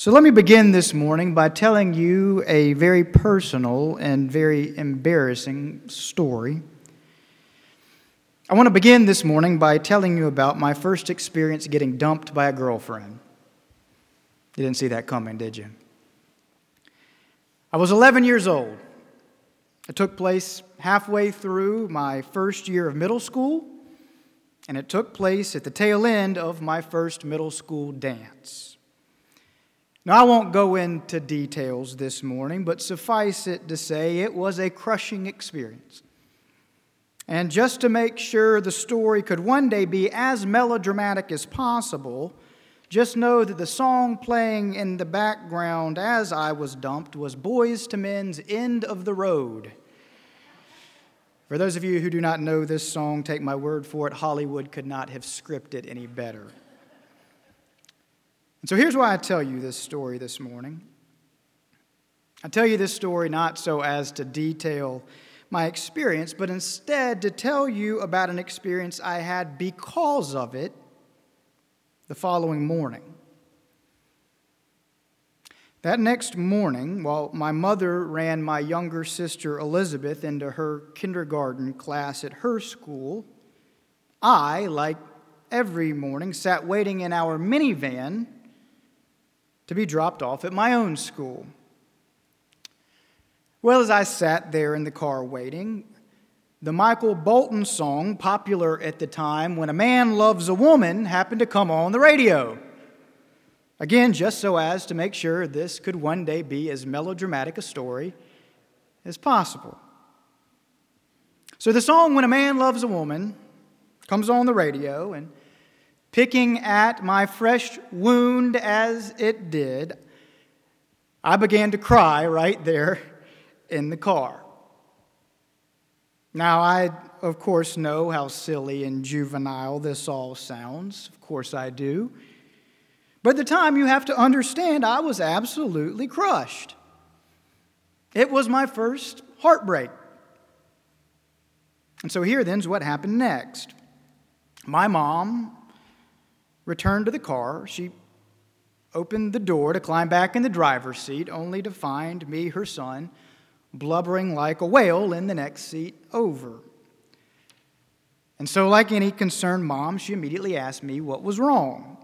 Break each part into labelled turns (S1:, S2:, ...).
S1: So let me begin this morning by telling you a very personal and very embarrassing story. I want to begin this morning by telling you about my first experience getting dumped by a girlfriend. You didn't see that coming, did you? I was 11 years old. It took place halfway through my first year of middle school, and it took place at the tail end of my first middle school dance. Now, I won't go into details this morning, but suffice it to say it was a crushing experience. And just to make sure the story could one day be as melodramatic as possible, just know that the song playing in the background as I was dumped was Boyz II Men's End of the Road. For those of you who do not know this song, take my word for it, Hollywood could not have scripted any better. And so here's why I tell you this story this morning. I tell you this story not so as to detail my experience, but instead to tell you about an experience I had because of it the following morning. That next morning, while my mother ran my younger sister Elizabeth into her kindergarten class at her school, I, like every morning, sat waiting in our minivan to be dropped off at my own school. Well, as I sat there in the car waiting, the Michael Bolton song, popular at the time, When a Man Loves a Woman, happened to come on the radio. Again, just so as to make sure this could one day be as melodramatic a story as possible. So the song, When a Man Loves a Woman, comes on the radio, and picking at my fresh wound as it did, I began to cry right there in the car. Now, I, of course, know how silly and juvenile this all sounds. Of course, I do. But at the time, you have to understand, I was absolutely crushed. It was my first heartbreak. And so, here then's what happened next. My mom returned to the car. She opened the door to climb back in the driver's seat, only to find me, her son, blubbering like a whale in the next seat over. And so, like any concerned mom, she immediately asked me what was wrong.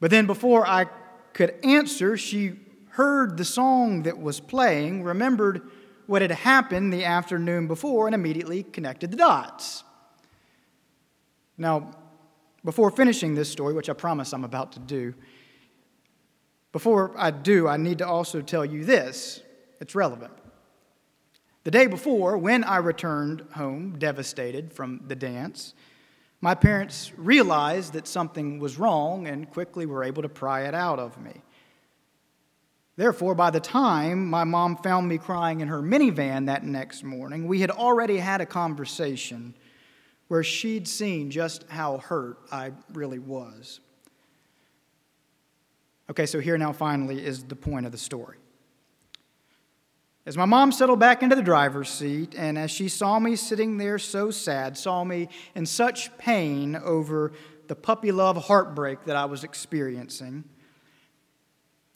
S1: But then, before I could answer, she heard the song that was playing, remembered what had happened the afternoon before, and immediately connected the dots. Now, before finishing this story, which I promise I'm about to do, before I do, I need to also tell you this it's relevant. The day before, when I returned home devastated from the dance, my parents realized that something was wrong and quickly were able to pry it out of me. Therefore, by the time my mom found me crying in her minivan that next morning, we had already had a conversation where she'd seen just how hurt I really was. Okay, so here now finally is the point of the story. As my mom settled back into the driver's seat, and as she saw me sitting there so sad, saw me in such pain over the puppy love heartbreak that I was experiencing,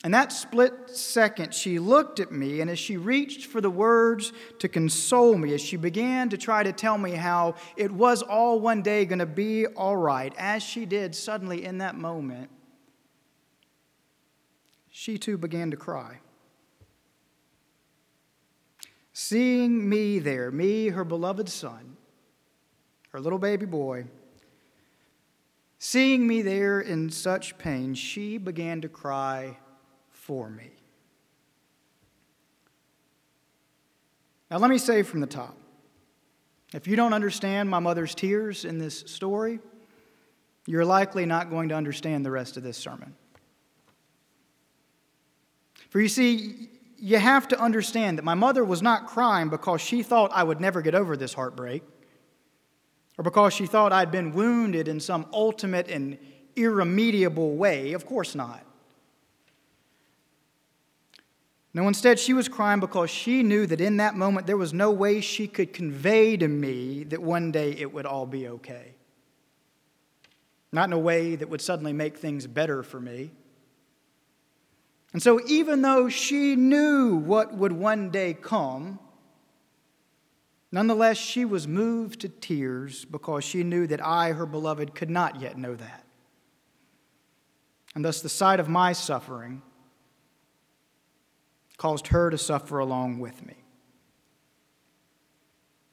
S1: in that split second, she looked at me, and as she reached for the words to console me, as she began to try to tell me how it was all one day going to be all right, as she did suddenly in that moment, she too began to cry. Seeing me there, me, her beloved son, her little baby boy, seeing me there in such pain, she began to cry for me. Now, let me say from the top if you don't understand my mother's tears in this story, you're likely not going to understand the rest of this sermon. For you see, you have to understand that my mother was not crying because she thought I would never get over this heartbreak or because she thought I'd been wounded in some ultimate and irremediable way. Of course not. No, instead, she was crying because she knew that in that moment there was no way she could convey to me that one day it would all be okay. Not in a way that would suddenly make things better for me And so, even though she knew what would one day come, nonetheless, she was moved to tears because she knew that I, her beloved, could not yet know that. And thus, the sight of my suffering caused her to suffer along with me.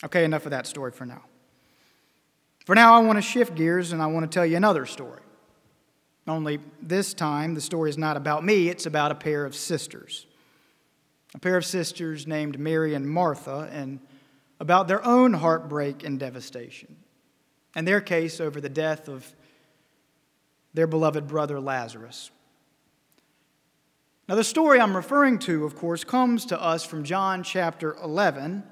S1: Okay, enough of that story for now. For now, I want to shift gears and I want to tell you another story. Only this time, the story is not about me, it's about a pair of sisters. A pair of sisters named Mary and Martha, and about their own heartbreak and devastation, and their case over the death of their beloved brother Lazarus. Now, the story I'm referring to, of course, comes to us from John chapter 11.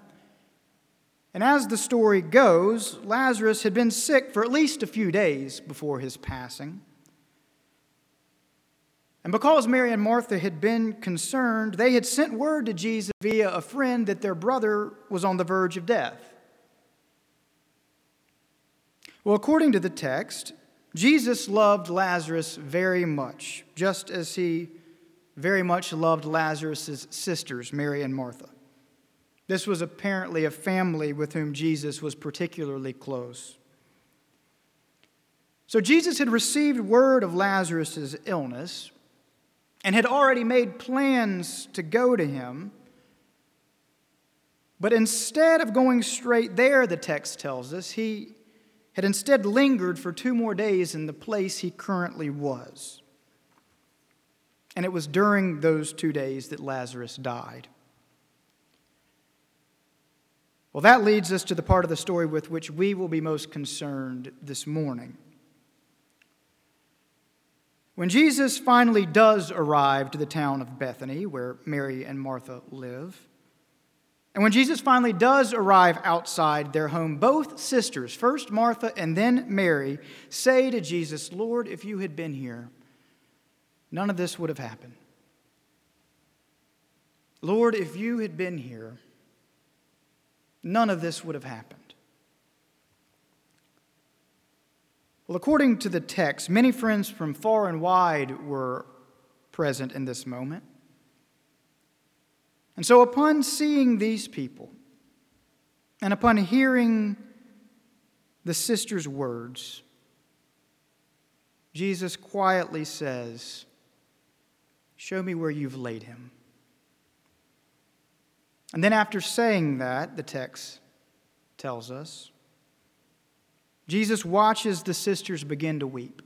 S1: And as the story goes, Lazarus had been sick for at least a few days before his passing. And because Mary and Martha had been concerned, they had sent word to Jesus via a friend that their brother was on the verge of death. Well, according to the text, Jesus loved Lazarus very much, just as he very much loved Lazarus' sisters, Mary and Martha. This was apparently a family with whom Jesus was particularly close. So Jesus had received word of Lazarus' illness and had already made plans to go to him. But instead of going straight there, the text tells us, he had instead lingered for two more days in the place he currently was. And it was during those two days that Lazarus died. Well, that leads us to the part of the story with which we will be most concerned this morning. When Jesus finally does arrive to the town of Bethany, where Mary and Martha live, and when Jesus finally does arrive outside their home, both sisters, first Martha and then Mary, say to Jesus, Lord, if you had been here, none of this would have happened. Lord, if you had been here, none of this would have happened. Well, according to the text, many friends from far and wide were present in this moment. And so, upon seeing these people, and upon hearing the sister's words, Jesus quietly says, Show me where you've laid him. And then, after saying that, the text tells us, Jesus watches the sisters begin to weep.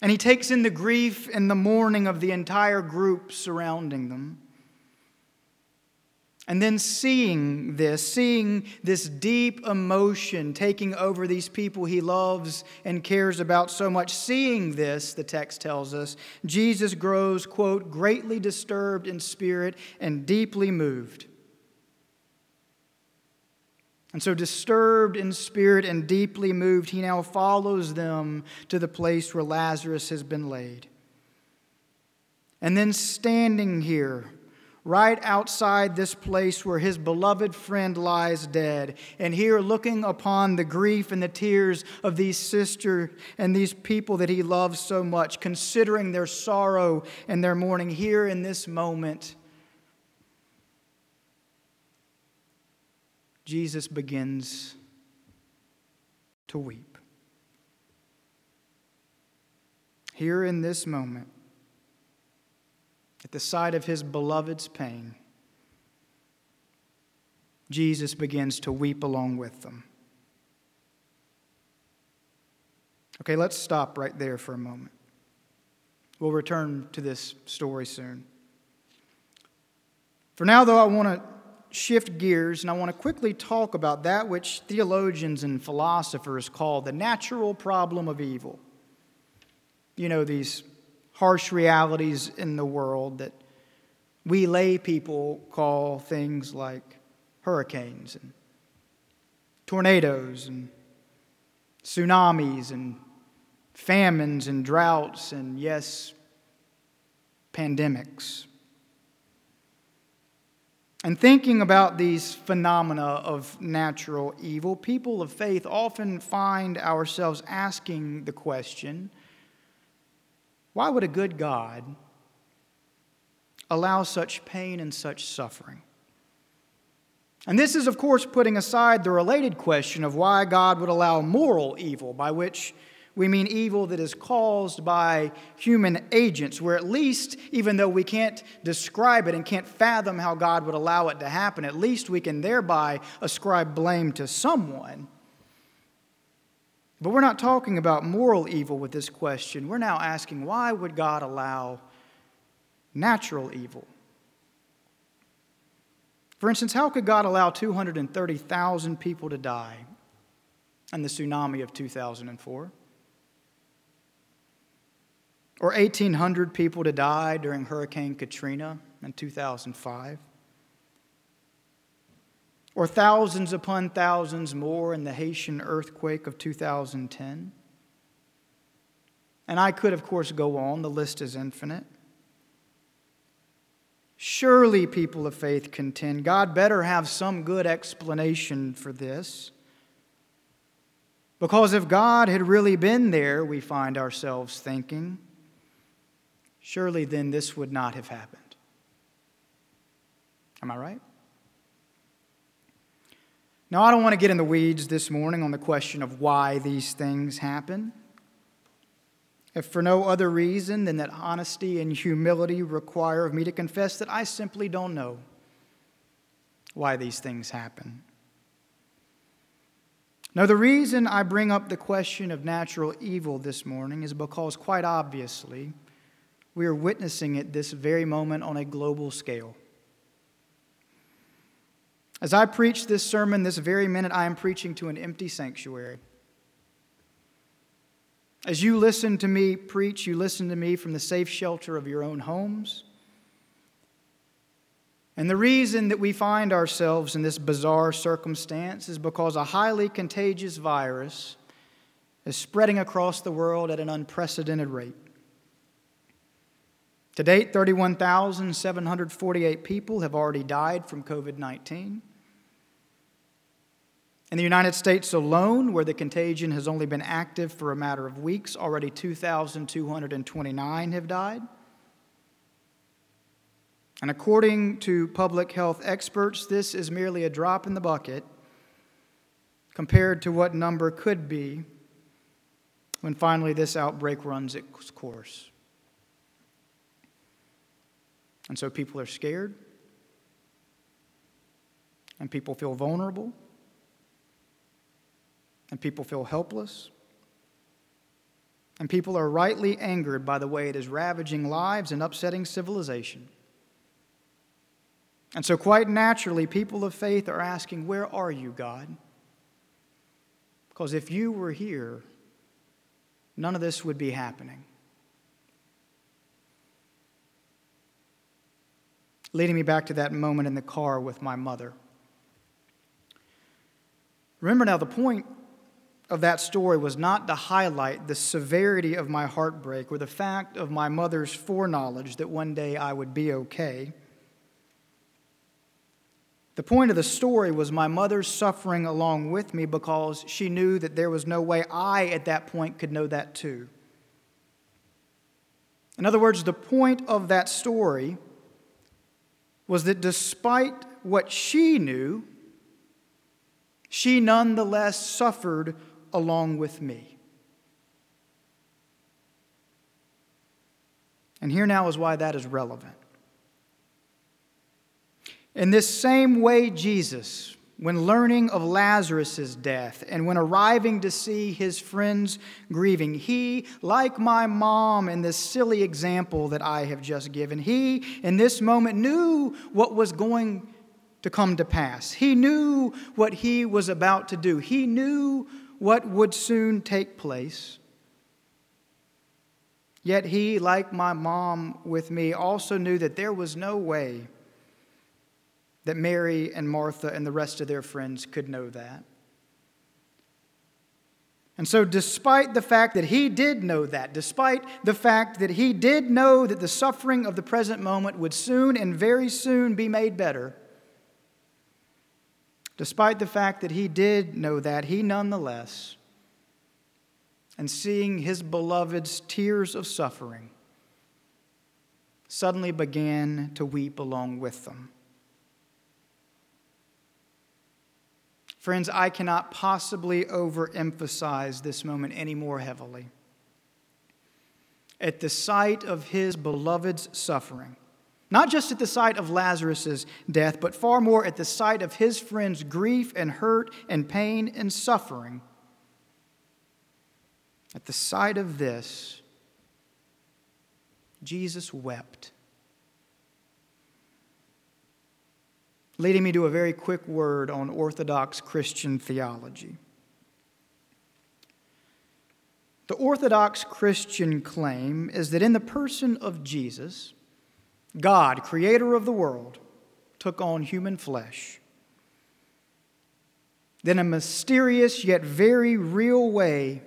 S1: And he takes in the grief and the mourning of the entire group surrounding them. And then seeing this, seeing this deep emotion taking over these people he loves and cares about so much, seeing this, the text tells us, Jesus grows, quote, greatly disturbed in spirit and deeply moved. And so, disturbed in spirit and deeply moved, he now follows them to the place where Lazarus has been laid. And then, standing here, right outside this place where his beloved friend lies dead. And here, looking upon the grief and the tears of these sisters and these people that he loves so much, considering their sorrow and their mourning, here in this moment, Jesus begins to weep. Here in this moment, at the sight of his beloved's pain, Jesus begins to weep along with them. Okay, let's stop right there for a moment. We'll return to this story soon. For now, though, I want to shift gears and I want to quickly talk about that which theologians and philosophers call the natural problem of evil. You know, these harsh realities in the world that we lay people call things like hurricanes and tornadoes and tsunamis and famines and droughts and, yes, pandemics. And thinking about these phenomena of natural evil, people of faith often find ourselves asking the question why would a good God allow such pain and such suffering? And this is, of course, putting aside the related question of why God would allow moral evil, by which we mean evil that is caused by human agents, where at least, even though we can't describe it and can't fathom how God would allow it to happen, at least we can thereby ascribe blame to someone. But we're not talking about moral evil with this question. We're now asking why would God allow natural evil? For instance, how could God allow 230,000 people to die in the tsunami of 2004? Or 1,800 people to die during Hurricane Katrina in 2005? Or thousands upon thousands more in the Haitian earthquake of 2010? And I could, of course, go on. The list is infinite. Surely, people of faith contend, God better have some good explanation for this. Because if God had really been there, we find ourselves thinking, surely then this would not have happened. Am I right? Now, I don't want to get in the weeds this morning on the question of why these things happen if for no other reason than that honesty and humility require of me to confess that I simply don't know why these things happen. Now, the reason I bring up the question of natural evil this morning is because, quite obviously, we are witnessing it this very moment on a global scale. As I preach this sermon this very minute, I am preaching to an empty sanctuary. As you listen to me preach, you listen to me from the safe shelter of your own homes. And the reason that we find ourselves in this bizarre circumstance is because a highly contagious virus is spreading across the world at an unprecedented rate. To date, 31,748 people have already died from COVID 19. In the United States alone, where the contagion has only been active for a matter of weeks, already 2,229 have died. And according to public health experts, this is merely a drop in the bucket compared to what number could be when finally this outbreak runs its course. And so people are scared, and people feel vulnerable and people feel helpless. And people are rightly angered by the way it is ravaging lives and upsetting civilization. And so, quite naturally, people of faith are asking, Where are you, God? Because if you were here, none of this would be happening. Leading me back to that moment in the car with my mother. Remember now, the point of that story was not to highlight the severity of my heartbreak or the fact of my mother's foreknowledge that one day I would be okay. The point of the story was my mother's suffering along with me because she knew that there was no way I, at that point, could know that too. In other words, the point of that story was that despite what she knew, she nonetheless suffered along with me. And here now is why that is relevant. In this same way, Jesus, when learning of Lazarus' death and when arriving to see his friends grieving, he, like my mom in this silly example that I have just given, he in this moment knew what was going to come to pass. He knew what he was about to do. He knew what would soon take place. Yet he, like my mom with me, also knew that there was no way that Mary and Martha and the rest of their friends could know that. And so, despite the fact that he did know that, despite the fact that he did know that the suffering of the present moment would soon and very soon be made better, Despite the fact that he did know that, he nonetheless, and seeing his beloved's tears of suffering, suddenly began to weep along with them. Friends, I cannot possibly overemphasize this moment any more heavily. At the sight of his beloved's suffering, not just at the sight of Lazarus' death, but far more at the sight of his friend's grief and hurt and pain and suffering, at the sight of this, Jesus wept. Leading me to a very quick word on Orthodox Christian theology. The Orthodox Christian claim is that in the person of Jesus, God, creator of the world, took on human flesh. Then, a mysterious yet very real way,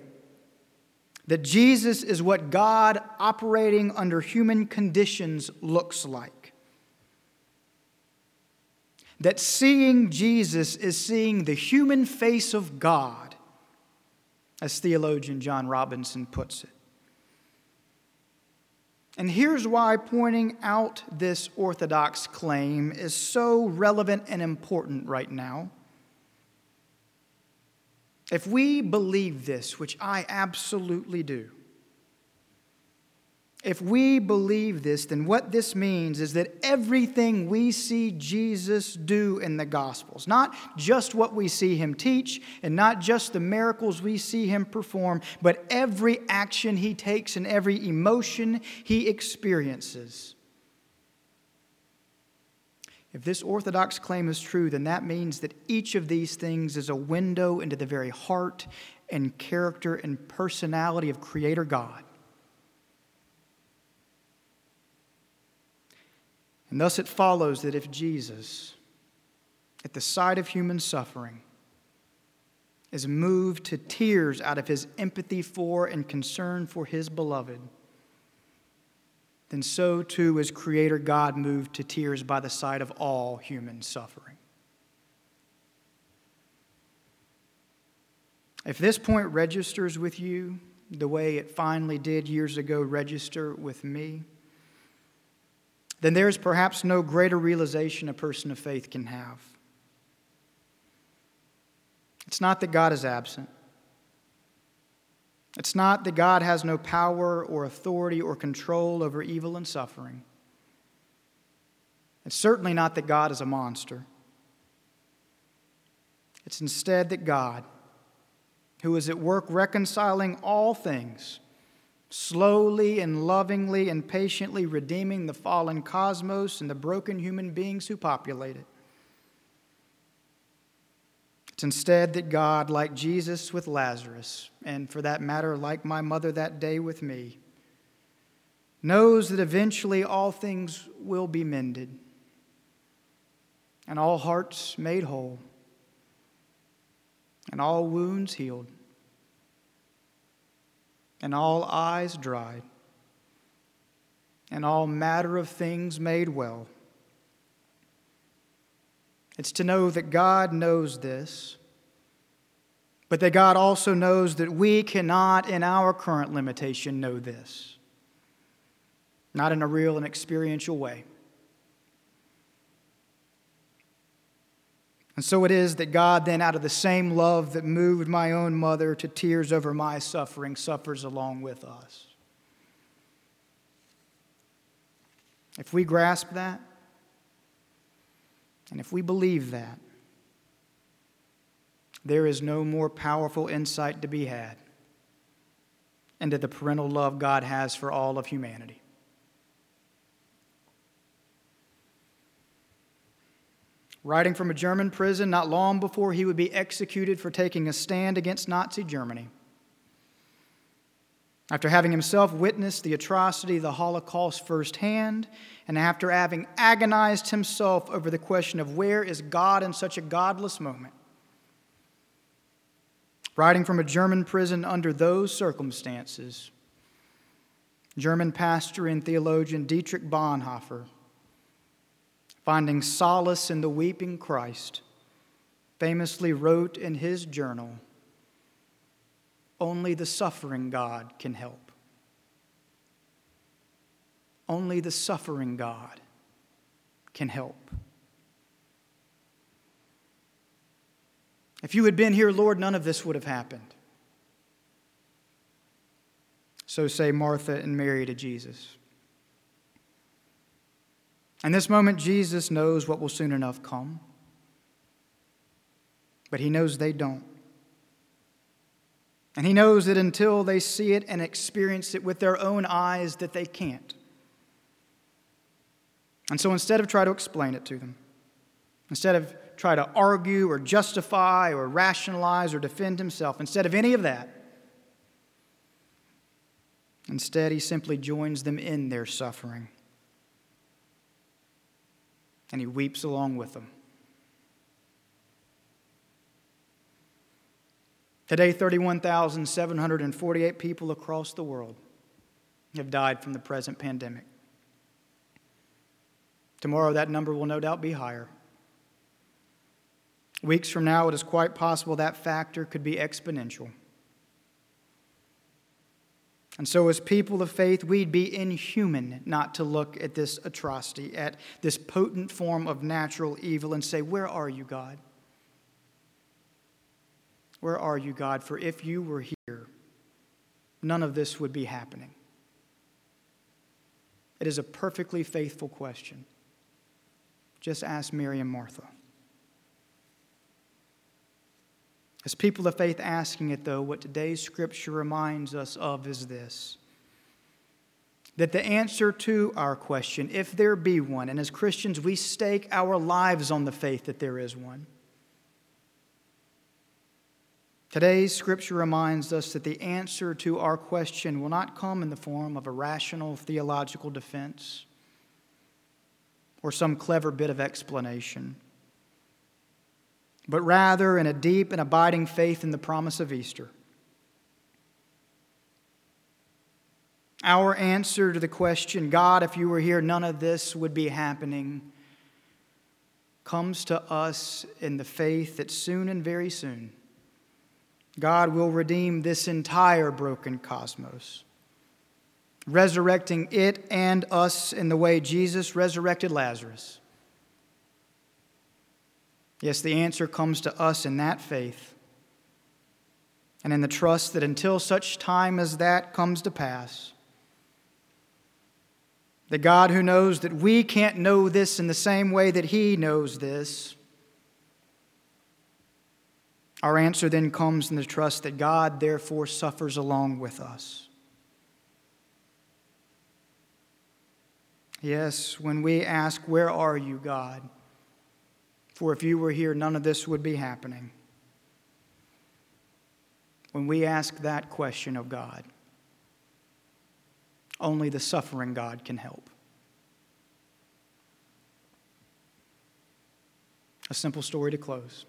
S1: that Jesus is what God operating under human conditions looks like. That seeing Jesus is seeing the human face of God, as theologian John Robinson puts it. And here's why pointing out this orthodox claim is so relevant and important right now. If we believe this, which I absolutely do, if we believe this, then what this means is that everything we see Jesus do in the Gospels, not just what we see him teach and not just the miracles we see him perform, but every action he takes and every emotion he experiences, if this Orthodox claim is true, then that means that each of these things is a window into the very heart and character and personality of Creator God. And thus it follows that if Jesus, at the sight of human suffering, is moved to tears out of his empathy for and concern for his beloved, then so too is Creator God moved to tears by the sight of all human suffering. If this point registers with you the way it finally did years ago register with me, then there is perhaps no greater realization a person of faith can have. It's not that God is absent. It's not that God has no power or authority or control over evil and suffering. It's certainly not that God is a monster. It's instead that God, who is at work reconciling all things, slowly and lovingly and patiently redeeming the fallen cosmos and the broken human beings who populate it, it's instead that God, like Jesus with Lazarus, and for that matter, like my mother that day with me, knows that eventually all things will be mended and all hearts made whole and all wounds healed and all eyes dried and all matter of things made well. It's to know that God knows this, but that God also knows that we cannot, in our current limitation, know this. Not in a real and experiential way. And so it is that God, then, out of the same love that moved my own mother to tears over my suffering, suffers along with us. If we grasp that, and if we believe that, there is no more powerful insight to be had into the parental love God has for all of humanity. Writing from a German prison not long before he would be executed for taking a stand against Nazi Germany. After having himself witnessed the atrocity of the Holocaust firsthand, and after having agonized himself over the question of where is God in such a godless moment, writing from a German prison under those circumstances, German pastor and theologian Dietrich Bonhoeffer, finding solace in the weeping Christ, famously wrote in his journal only the suffering God can help. only the suffering God can help. If you had been here, Lord, none of this would have happened. So say Martha and Mary to Jesus. In this moment, Jesus knows what will soon enough come, but he knows they don't. And he knows that until they see it and experience it with their own eyes, that they can't. And so instead of try to explain it to them, instead of try to argue or justify or rationalize or defend himself, instead of any of that, instead he simply joins them in their suffering. And he weeps along with them. Today, 31,748 people across the world have died from the present pandemic. Tomorrow, that number will no doubt be higher. Weeks from now, it is quite possible that factor could be exponential. And so, as people of faith, we'd be inhuman not to look at this atrocity, at this potent form of natural evil, and say, Where are you, God? Where are you, God? For if you were here, none of this would be happening. It is a perfectly faithful question. Just ask Mary and Martha. As people of faith asking it, though, what today's scripture reminds us of is this that the answer to our question, if there be one, and as Christians we stake our lives on the faith that there is one. Today's scripture reminds us that the answer to our question will not come in the form of a rational theological defense or some clever bit of explanation, but rather in a deep and abiding faith in the promise of Easter. Our answer to the question, God, if you were here, none of this would be happening, comes to us in the faith that soon and very soon, God will redeem this entire broken cosmos resurrecting it and us in the way Jesus resurrected Lazarus? Yes, the answer comes to us in that faith and in the trust that until such time as that comes to pass, the God who knows that we can't know this in the same way that He knows this, our answer then comes in the trust that God therefore suffers along with us. Yes, when we ask, Where are you, God? For if you were here, none of this would be happening. When we ask that question of God, only the suffering God can help. A simple story to close.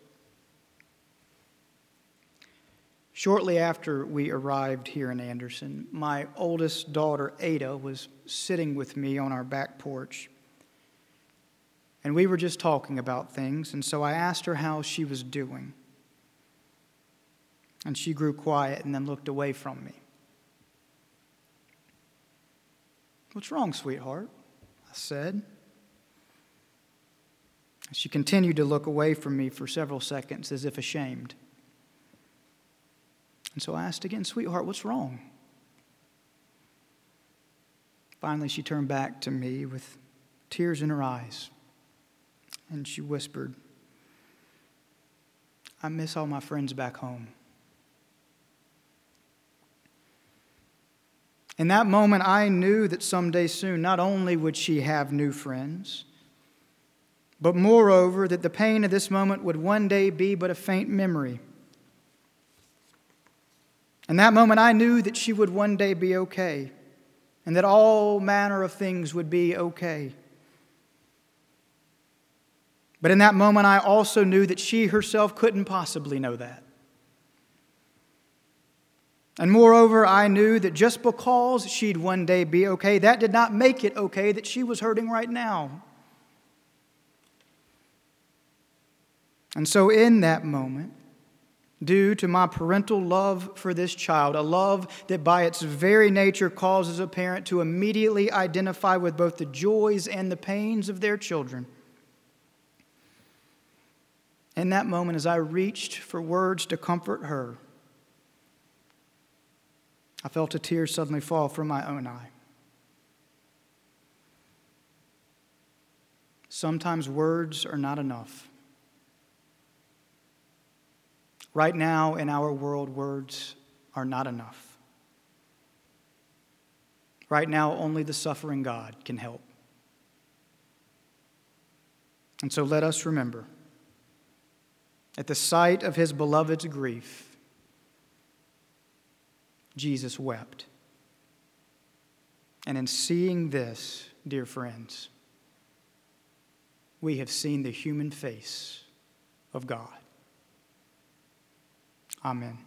S1: Shortly after we arrived here in Anderson, my oldest daughter, Ada, was sitting with me on our back porch. And we were just talking about things, and so I asked her how she was doing. And she grew quiet and then looked away from me. What's wrong, sweetheart? I said. She continued to look away from me for several seconds as if ashamed. And so I asked again, Sweetheart, what's wrong? Finally, she turned back to me with tears in her eyes, and she whispered, I miss all my friends back home. In that moment, I knew that someday soon, not only would she have new friends, but moreover, that the pain of this moment would one day be but a faint memory in that moment, I knew that she would one day be okay and that all manner of things would be okay. But in that moment, I also knew that she herself couldn't possibly know that. And moreover, I knew that just because she'd one day be okay, that did not make it okay that she was hurting right now. And so, in that moment, due to my parental love for this child, a love that by its very nature causes a parent to immediately identify with both the joys and the pains of their children. In that moment, as I reached for words to comfort her, I felt a tear suddenly fall from my own eye. Sometimes words are not enough. Right now, in our world, words are not enough. Right now, only the suffering God can help. And so let us remember at the sight of his beloved's grief, Jesus wept. And in seeing this, dear friends, we have seen the human face of God. Amen.